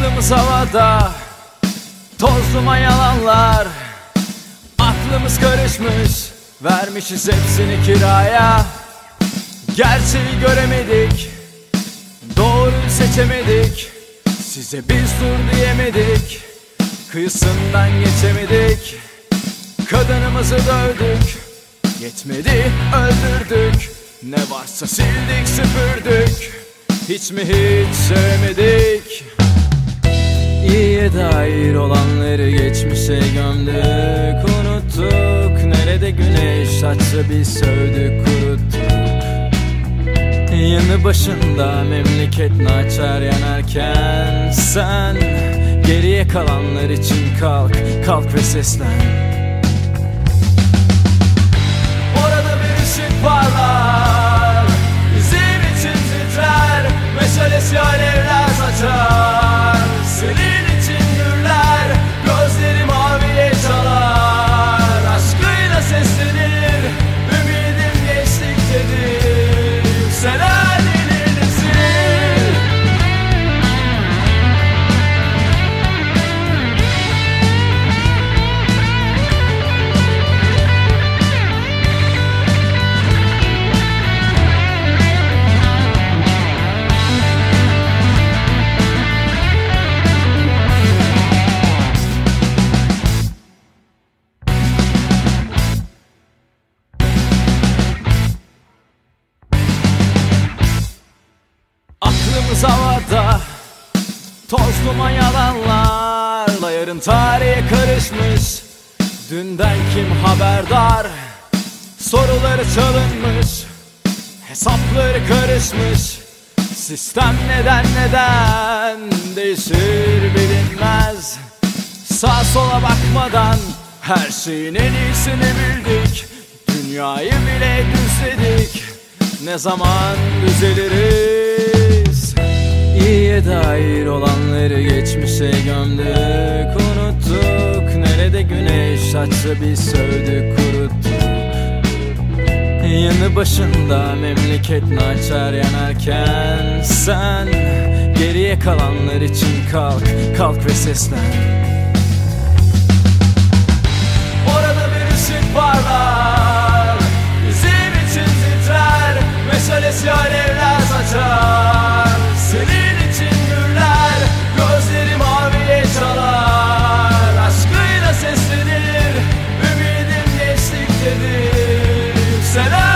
Aklımız havada Toz duman yalanlar. Aklımız karışmış Vermişiz hepsini kiraya. Gerçeği göremedik Doğruyu seçemedik. Size biz dur diyemedik Kıyısından geçemedik. Kadınımızı dövdük Yetmedi öldürdük. Ne varsa sildik süpürdük. Hiç mi hiç sevmedik İyiye dair olanları geçmişe gömdük? Unuttuk. Nerede güneş açsa biz sövdük kuruttuk. Yanı başında memleket naçar yanarken Sen geriye kalanlar için kalk, kalk ve seslen Aklımız havada Toz duman yalanlarla Yarın tarihe karışmış. Dünden kim haberdar? Soruları çalınmış Hesapları karışmış. Sistem neden neden Değişir bilinmez. Sağ sola bakmadan Her şeyin en iyisini bildik. Dünyayı bile düzledik. Ne zaman düzeliriz Nerede güneş açsa biz sövdük kuruttuk Yanı başında memleket naçar yanarken Sen geriye kalanlar için kalk, kalk ve seslen. Orada bir ışık parlar Bizim için titrer. Meşalesi alevler será.